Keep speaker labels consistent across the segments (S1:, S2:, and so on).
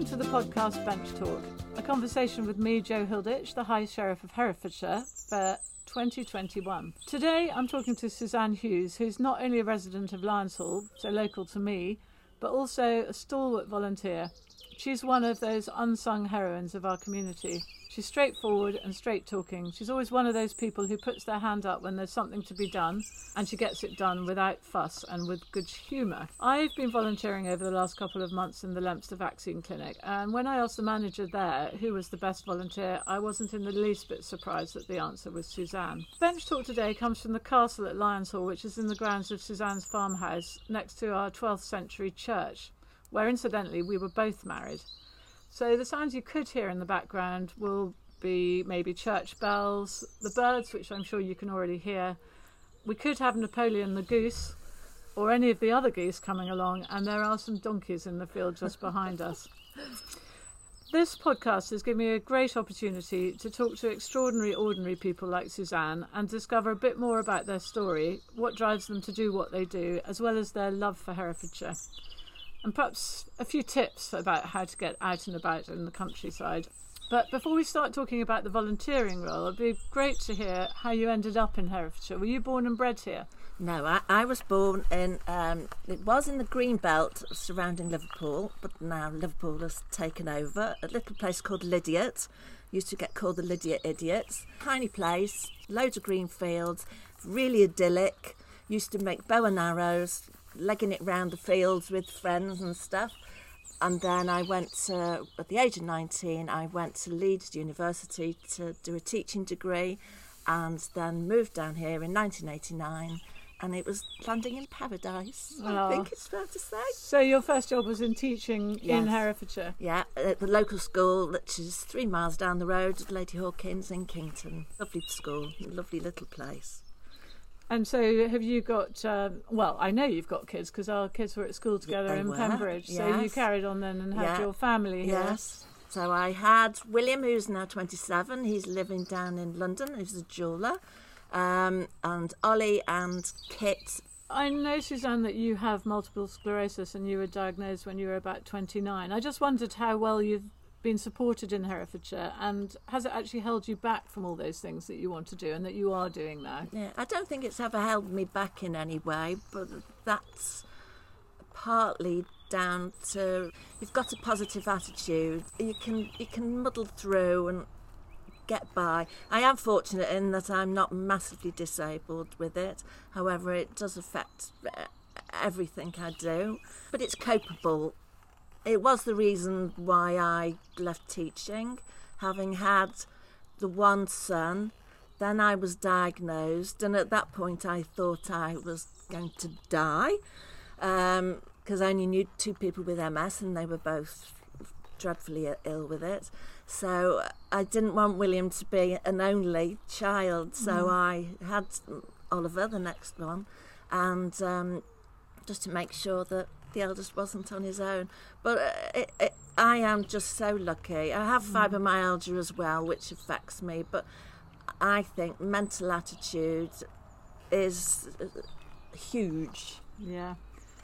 S1: Welcome to the podcast Bench Talk, a conversation with me, Joe Hilditch, the High Sheriff of Herefordshire, for 2021. Today I'm talking to Suzanne Hughes, who's not only a resident of Lyonshall, so local to me, but also a stalwart volunteer. She's one of those unsung heroines of our community. She's straightforward and straight talking. She's always one of those people who puts their hand up when there's something to be done, and she gets it done without fuss and with good humour. I've been volunteering over the last couple of months in the Leominster Vaccine Clinic, and when I asked the manager there who was the best volunteer, I wasn't in the least bit surprised that the answer was Suzanne. Bench Talk today comes from the castle at Lyonshall, which is in the grounds of Suzanne's farmhouse next to our 12th century church, where incidentally we were both married. So the sounds you could hear in the background will be maybe church bells, the birds, which I'm sure you can already hear. We could have Napoleon the goose or any of the other geese coming along, and there are some donkeys in the field just behind us. This podcast has given me a great opportunity to talk to extraordinary, ordinary people like Suzanne and discover a bit more about their story, what drives them to do what they do, as well as their love for Herefordshire and perhaps a few tips about how to get out and about in the countryside. But before we start talking about the volunteering role, it'd be great to hear how you ended up in Herefordshire. Were you born and bred here?
S2: No, I, I was born in, um, it was in the green belt surrounding Liverpool, but now Liverpool has taken over. A little place called Lydiate, used to get called the Lydiate Idiots. Tiny place, loads of green fields, really idyllic. Used to make bow and arrows, legging it round the fields with friends and stuff. And then I went to, at the age of 19, I went to Leeds University to do a teaching degree and then moved down here in 1989 and it was landing in paradise. Oh. I think it's fair to say.
S1: So your first job was in teaching yes. in Herefordshire.
S2: Yeah, at the local school, which is three miles down the road, at Lady Hawkins in Kington. Lovely school, lovely little place.
S1: And so, have you got? Um, well, I know you've got kids because our kids were at school together in were. Pembridge. Yes. So you carried on then and had yeah. your family here.
S2: Yes. So I had William, who's now 27. He's living down in London. He's a jeweller, um, and Ollie and Kit.
S1: I know, Suzanne, that you have multiple sclerosis and you were diagnosed when you were about 29. I just wondered how well you've been supported in Herefordshire, and has it actually held you back from all those things that you want to do and that you are doing now?
S2: Yeah, I don't think it's ever held me back in any way, but that's partly down to you've got a positive attitude. You can you can muddle through and get by. I am fortunate in that I'm not massively disabled with it. However, it does affect eh, everything I do, but it's copable it was the reason why I left teaching, having had the one son. Then I was diagnosed, and at that point I thought I was going to die because um, I only knew two people with MS, and they were both dreadfully ill with it. So I didn't want William to be an only child, so mm. I had Oliver, the next one, and um, just to make sure that the eldest wasn't on his own. But uh, it, it, I am just so lucky. I have mm. fibromyalgia as well, which affects me, but I think mental attitude is uh, huge.
S1: Yeah.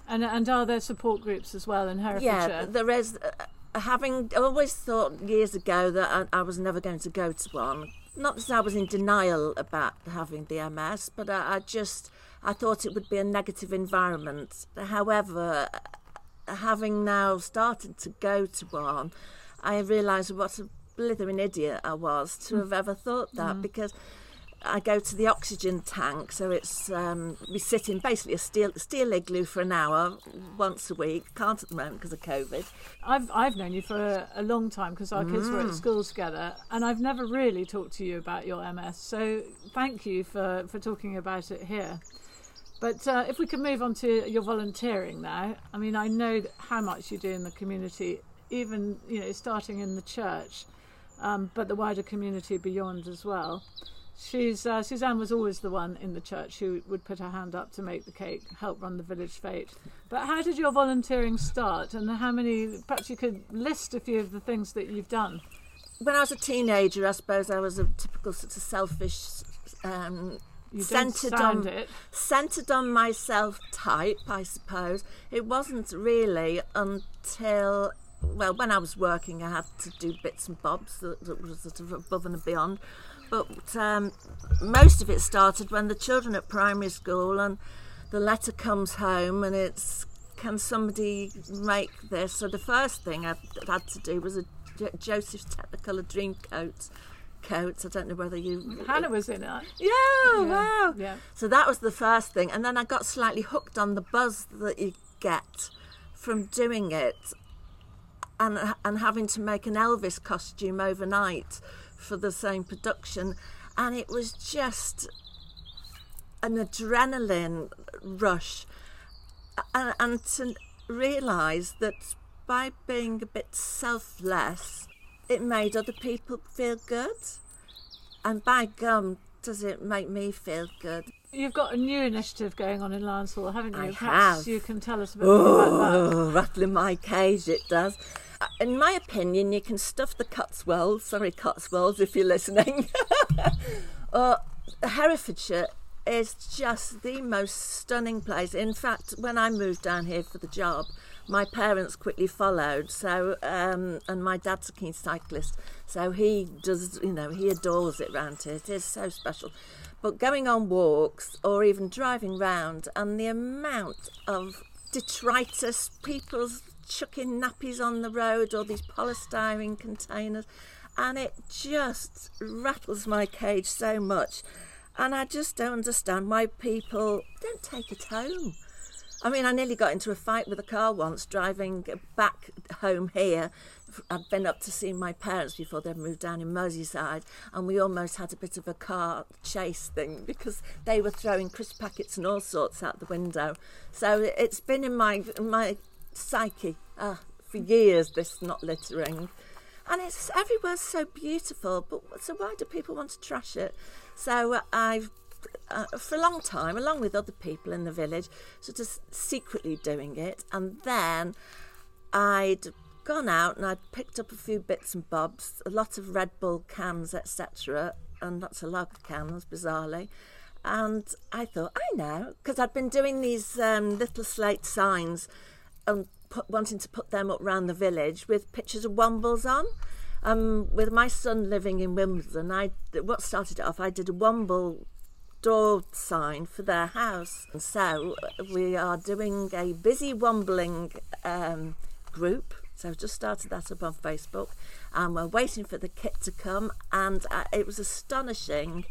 S1: And, and are there support groups as well in Herefordshire?
S2: Yeah, there is. Uh, having always thought years ago that I, I, was never going to go to one. Not that I was in denial about having the MS, but I, I just I thought it would be a negative environment. However, having now started to go to one, I realised what a blithering idiot I was to mm. have ever thought that mm. because I go to the oxygen tank, so it's um, we sit in basically a steel steel igloo for an hour once a week. Can't at the moment because of COVID.
S1: I've I've known you for a, a long time because our mm. kids were at mm. school together, and I've never really talked to you about your MS. So thank you for for talking about it here. But uh, if we can move on to your volunteering now, I mean, I know how much you do in the community, even you know, starting in the church, um, but the wider community beyond as well. She's uh, Suzanne was always the one in the church who would put her hand up to make the cake, help run the village fete. But how did your volunteering start, and how many? Perhaps you could list a few of the things that you've done.
S2: When I was a teenager, I suppose I was a typical sort of selfish. Um,
S1: you centered on it.
S2: centered on myself type, I suppose. It wasn't really until well, when I was working, I had to do bits and bobs that, that was sort of above and beyond. But um, most of it started when the children at primary school and the letter comes home and it's can somebody make this? So the first thing I had to do was a J- Joseph's Technicolor Dream coat. Coats. I don't know whether you.
S1: Hannah was in it.
S2: Yeah,
S1: Yeah,
S2: wow.
S1: yeah.
S2: So that was the first thing, and then I got slightly hooked on the buzz that you get from doing it, and and having to make an Elvis costume overnight for the same production, and it was just an adrenaline rush, and, and to realise that by being a bit selfless, it made other people feel good, and by gum, does it make me feel good?
S1: You've got a new initiative going on in Hall, haven't you?
S2: I
S1: Perhaps
S2: have.
S1: you can tell us a bit more about that.
S2: Oh, rattling my cage, it does. Uh, In my opinion, you can stuff the Cotswolds, sorry, Cotswolds, if you're listening. or Herefordshire is just the most stunning place. In fact, when I moved down here for the job, my parents quickly followed. So, um, and my dad's a keen cyclist, so he does, you know, he adores it round here. It is so special. But going on walks or even driving round, and the amount of detritus, people chucking nappies on the road or these polystyrene containers, and it just rattles my cage so much. And I just don't understand why people don't take it home. I mean, I nearly got into a fight with a car once driving back home here. I'd been up to see my parents before they moved down in Merseyside, and we almost had a bit of a car chase thing because they were throwing crisp packets and all sorts out the window. So it's been in my my psyche uh, for years. This not littering, and it's everywhere's so beautiful. But so why do people want to trash it? So I've uh, for a long time, along with other people in the village, sort of secretly doing it. And then I'd gone out and I'd picked up a few bits and bobs, a lot of Red Bull cans, etc., and lots of lager cans, bizarrely. And I thought, I know, because I'd been doing these um, little slate signs and put, wanting to put them up round the village with pictures of Wombles on. Um, with my son living in Wimbledon, I what started it off. I did a Womble door sign for their house. And so we are doing a busy wombling um, group. So I've just started that up on Facebook, and we're waiting for the kit to come. And uh, it was astonishing.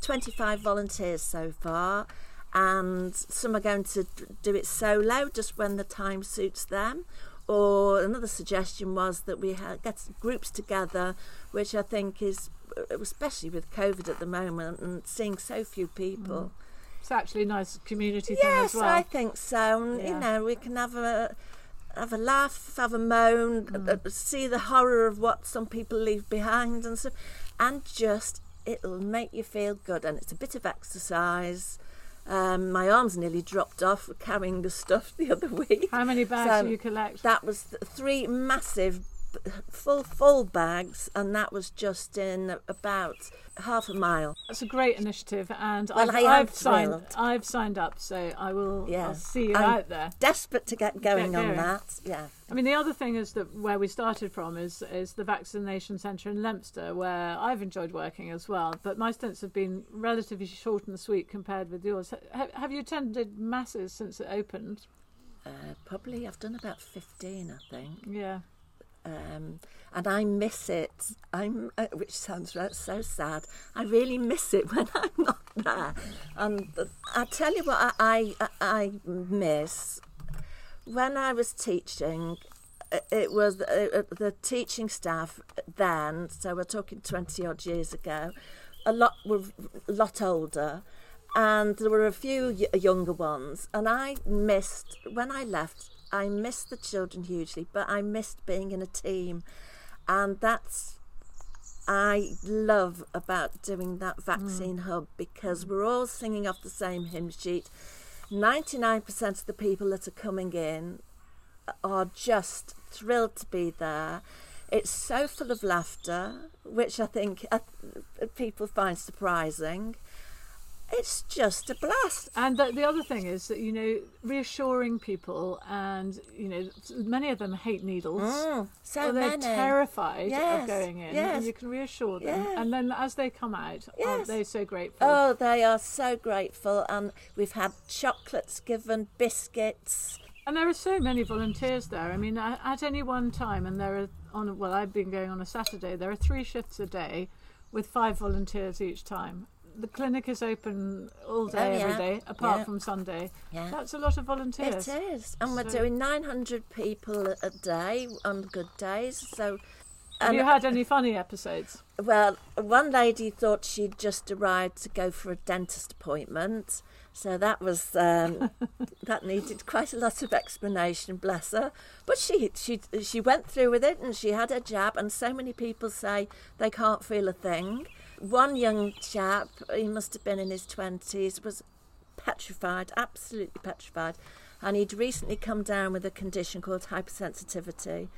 S2: 25 volunteers so far, and some are going to do it solo just when the time suits them. Or another suggestion was that we ha- get groups together, which I think is, uh, especially with COVID at the moment and seeing so few people. Mm.
S1: It's actually a nice community thing as well.
S2: Yes, I think so. And,
S1: Yeah.
S2: You know, we can have a have a laugh, have a moan, uh, mm. uh see the horror of what some people leave behind, and so, and just it'll make you feel good. And it's a bit of exercise. Um, my arms nearly dropped off carrying the stuff the other week.
S1: How many bags
S2: So
S1: do you collect?
S2: That was th- three massive, full full bags, and that was just in about half a mile.
S1: That's a great initiative, and
S2: Well,
S1: I've,
S2: I
S1: I've signed. I've signed up, so I will.
S2: Yeah.
S1: I'll see you
S2: I'm
S1: out there.
S2: Desperate to get going on
S1: going.
S2: that. Yeah.
S1: I mean, the other thing is that where we started from is is the vaccination centre in Leominster, where I've enjoyed working as well. But my stints have been relatively short and sweet compared with yours. Ha- have you attended masses since it opened?
S2: Uh, probably I've done about 15, I think.
S1: Yeah.
S2: Um, and I miss it. I'm, uh, which sounds so sad. I really miss it when I'm not there. And I tell you what, I, I, I miss when I was teaching. uh, It was uh, uh, the teaching staff then, so we're talking twenty odd years ago. A lot were a lot older, and there were a few younger ones. And I missed when I left. I missed the children hugely, but I missed being in a team, and that's I love about doing that vaccine hub because we're all singing off the same hymn sheet. 99% of the people that are coming in are just thrilled to be there. It's so full of laughter, which I think uh, people find surprising. It's just a blast.
S1: And the, the other thing is that you know reassuring people, and you know many of them hate needles.
S2: Mm, so
S1: they're
S2: many.
S1: terrified
S2: Yes,
S1: of going in,
S2: yes.
S1: and you can reassure them.
S2: Yeah.
S1: And then as they come out, aren't they so grateful?
S2: Oh, they are so grateful, and we've had chocolates given, biscuits.
S1: And there are so many volunteers there. I mean, at any one time, and there are on well, I've been going on a Saturday. There are three shifts a day, with five volunteers each time. The clinic is open all day,
S2: Oh, yeah.
S1: day, apart
S2: Yeah.
S1: from Sunday.
S2: Yeah.
S1: That's a lot of volunteers.
S2: It is, and we're doing 900 people a- a day on good days. So,
S1: Have you had any funny episodes?
S2: Well, one lady thought she'd just arrived to go for a dentist appointment, so that was um, that needed quite a lot of explanation. Bless her, but she she she went through with it and she had her jab. And so many people say they can't feel a thing. One young chap, he must have been in his twenties, was petrified, absolutely petrified, and he'd recently come down with a condition called hypersensitivity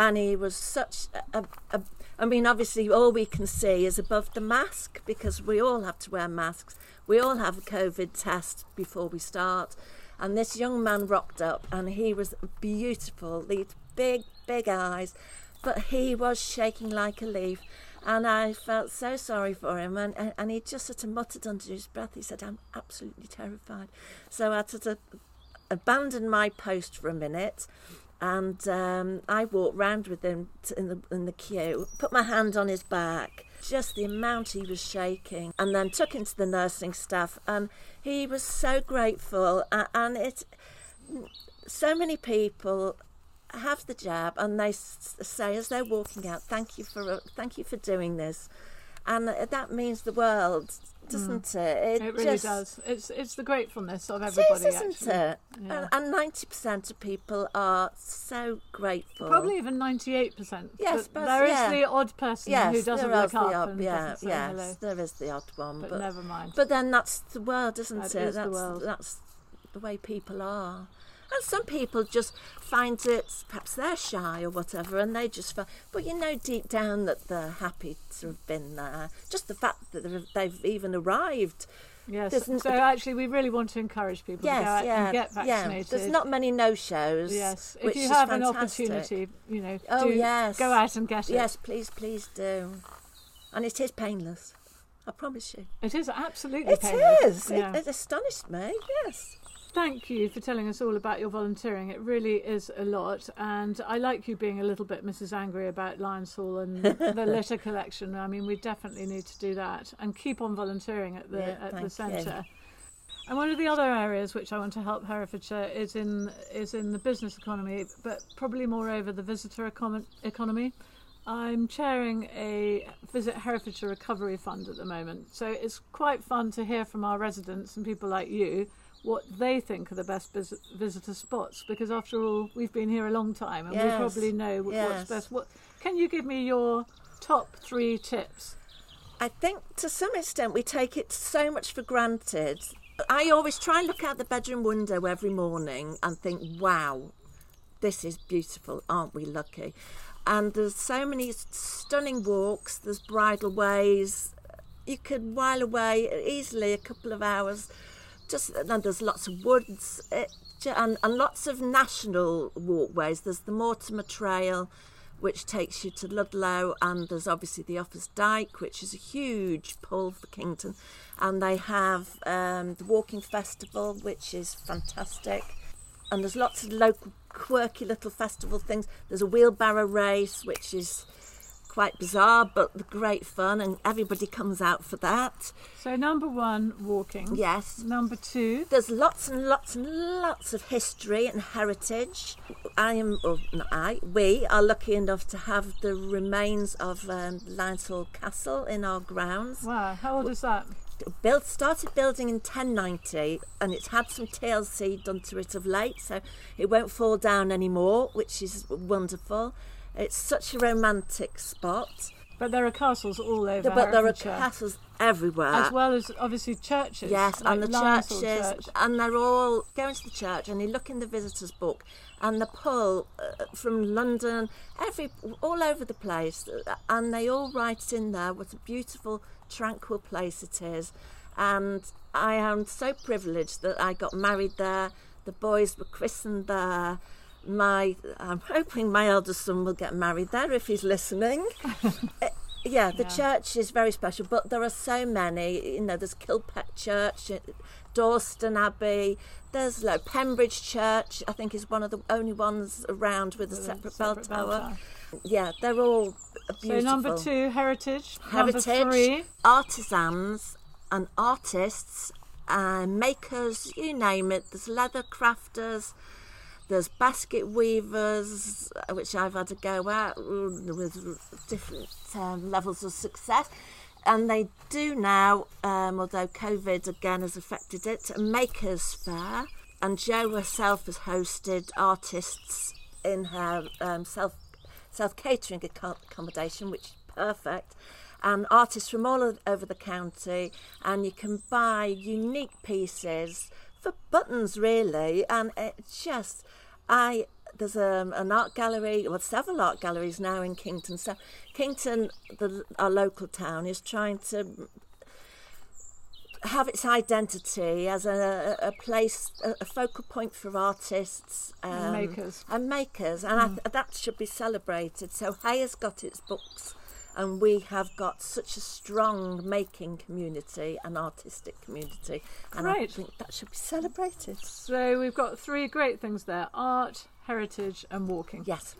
S2: and he was such a, a, I mean, obviously, all we can see is above the mask because we all have to wear masks. We all have a COVID test before we start. And this young man rocked up and he was beautiful, these big, big eyes, but he was shaking like a leaf. And I felt so sorry for him. And, and, and he just sort of muttered under his breath, he said, I'm absolutely terrified. So I sort of abandoned my post for a minute and um, I walked round with him t- in the in the queue, put my hand on his back, just the amount he was shaking, and then took him to the nursing staff, and he was so grateful, a- and it, so many people have the jab, and they say as they're walking out, "Thank you for uh, thank you for doing this," and uh, that means the world, doesn't it?
S1: Mm. It really
S2: just-
S1: does. It's it's the gratefulness of everybody,
S2: is, isn't
S1: actually.
S2: it?
S1: Yeah.
S2: And ninety percent of people are so grateful.
S1: Probably even ninety-eight percent.
S2: Yes,
S1: but
S2: but-
S1: there is
S2: yeah.
S1: the odd person
S2: yes,
S1: who doesn't look
S2: the
S1: up
S2: odd,
S1: and
S2: yeah,
S1: doesn't say
S2: yes,
S1: hello.
S2: there is the odd one,
S1: But,
S2: but
S1: never mind.
S2: but then that's the world, isn't
S1: That
S2: it?
S1: is the
S2: that's
S1: world.
S2: that's the way people are. And some people just find it, perhaps they're shy or whatever, and they just find, but you know deep down that they're happy to have been there. Just the fact that they've, they've even arrived.
S1: yes.
S2: there's
S1: So actually, we really want to encourage people to go out
S2: yeah,
S1: and get
S2: yeah.
S1: vaccinated.
S2: There's not many no-shows.
S1: Yes, if you have an
S2: fantastic.
S1: opportunity, you know,
S2: Oh,
S1: do
S2: yes.
S1: go out and get it.
S2: Yes, please, please do. And it is painless. I promise you.
S1: It is absolutely
S2: It
S1: painless.
S2: is.
S1: Yeah.
S2: It, it astonished me. Yes.
S1: Thank you for telling us all about your volunteering. It really is a lot, and I like you being a little bit Mrs. Angry about Lyonshall and the litter collection. I mean, we definitely need to do that and keep on volunteering at the
S2: Yeah,
S1: at the
S2: thank you.
S1: centre. And one of the other areas which I want to help Herefordshire is in is in the business economy, but probably moreover the visitor econ- economy. I'm chairing a Visit Herefordshire Recovery Fund at the moment, so it's quite fun to hear from our residents and people like you what they think are the best vis- visitor spots. Because after all, we've been here a long time and we probably know wh-
S2: yes.
S1: what's best. What can you give me your top three tips?
S2: I think to some extent we take it so much for granted. I always try and look out the bedroom window every morning and think, wow, this is beautiful, aren't we lucky? And there's so many stunning walks, there's bridle ways. You could while away easily a couple of hours. Just and there's lots of woods it, and, and lots of national walkways. There's the Mortimer Trail, which takes you to Ludlow, and there's obviously the Offa's Dyke, which is a huge pull for Kington, and they have um, the Walking Festival, which is fantastic, and there's lots of local quirky little festival things. There's a wheelbarrow race, which is quite bizarre but great fun, and everybody comes out for that.
S1: So number one, walking.
S2: Yes,
S1: Number two,
S2: there's lots and lots and lots of history and heritage. I am, or not I, we are lucky enough to have the remains of um, Lyonshall Castle in our grounds.
S1: wow, how old is that?
S2: Built, started building in 1090 and it's had some TLC done to it of late, so it won't fall down anymore, which is wonderful. It's such a romantic spot.
S1: But there are castles all over
S2: but there are castles everywhere.
S1: as well as obviously churches.
S2: Yes,
S1: like
S2: and the churches,
S1: Church.
S2: and they're all going to the church, and you look in the visitors' book, and the pull uh, from London, every all over the place, uh, and they all write in there what a beautiful, tranquil place it is, and I am so privileged that I got married there. The boys were christened there. My, I'm hoping my eldest son will get married there if he's listening. Uh, yeah, the
S1: Yeah.
S2: church is very special, but there are so many. You know, there's Kilpeck Church, uh, Dawston Abbey. There's like Pembridge Church. I think is one of the only ones around with a
S1: With a
S2: separate,
S1: separate
S2: bell
S1: bell
S2: tower. Yeah, they're all beautiful.
S1: So number two, heritage.
S2: Heritage,
S1: Number three,
S2: artisans and artists, uh, makers, you name it. There's leather crafters, there's basket weavers, uh, which I've had to go at with different um, levels of success. And they do now, um, although COVID again has affected it, a makers fair. And Jo herself has hosted artists in her um, self self catering accommodation, which is perfect. And artists from all over the county, and you can buy unique pieces for buttons, really. And it just, I there's um, an art gallery, well, several art galleries now in Kington. So Kington, the, our local town, is trying to have its identity as a, a place, a, a focal point for artists um,
S1: And makers.
S2: and makers, and I th- that should be celebrated. So Hay has got its books, and we have got such a strong making community and artistic community, and I
S1: Great.
S2: think that should be celebrated.
S1: So we've got three great things there: art, heritage, and walking.
S2: Yes,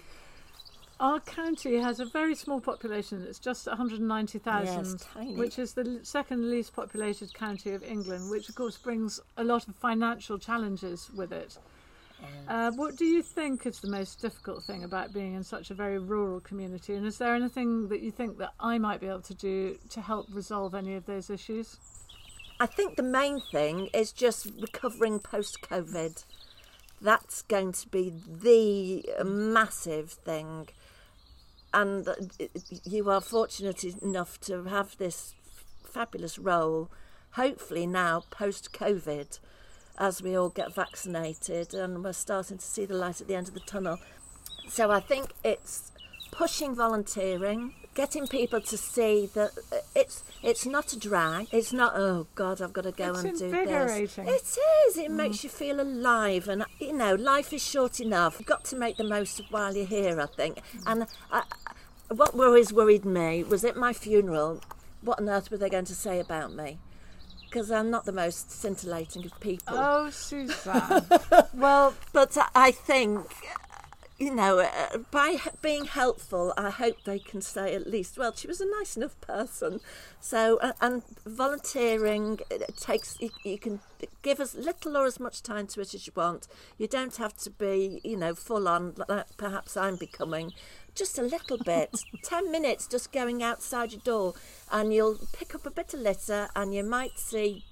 S1: Our county has a very small population. It's just 190,000,
S2: Yes,
S1: which is the second least populated county of England, which of course brings a lot of financial challenges with it. Uh, what do you think is the most difficult thing about being in such a very rural community? And is there anything that you think that I might be able to do to help resolve any of those issues?
S2: I think the main thing is just recovering post COVID. That's going to be the massive thing. And you are fortunate enough to have this fabulous role, hopefully now post COVID, as we all get vaccinated and we're starting to see the light at the end of the tunnel. So I think it's pushing volunteering, getting people to see that it's it's not a drag. It's not oh God, I've got to go
S1: It's
S2: and do this. It is. It mm. makes you feel alive, and you know life is short enough. You've got to make the most of while you're here. I think. And I- what worries worried me was at my funeral. What on earth were they going to say about me? Because I'm not the most scintillating of people.
S1: Oh, Suzanne. well,
S2: But I think, you know, uh, by being helpful, I hope they can say at least, well, she was a nice enough person. So, uh, and volunteering it takes, you, you can give as little or as much time to it as you want. You don't have to be, you know, full on, like perhaps I'm becoming. Just a little bit, 10 minutes just going outside your door, and you'll pick up a bit of litter, and you might see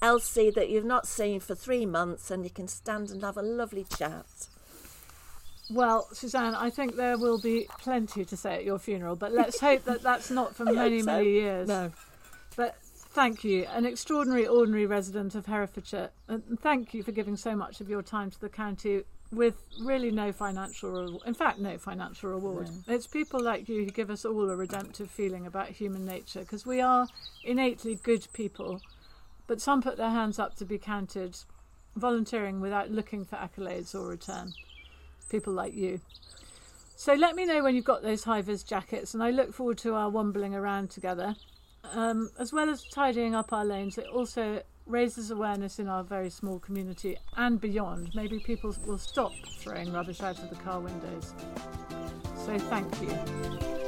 S2: Elsie that you've not seen for three months, and you can stand and have a lovely chat.
S1: Well, Suzanne, I think there will be plenty to say at your funeral, but let's hope that that's not for many,
S2: so.
S1: many years.
S2: No.
S1: But thank you, an extraordinary, ordinary resident of Herefordshire, and thank you for giving so much of your time to the county with really no financial, reward. in fact, no financial reward. It's people like you who give us all a redemptive feeling about human nature, because we are innately good people, but some put their hands up to be counted, volunteering without looking for accolades or return. People like you. So let me know when you've got those high vis jackets, and I look forward to our wombling around together. Um, as well as tidying up our lanes, it also raises awareness in our very small community and beyond. Maybe people will stop throwing rubbish out of the car windows. So thank you.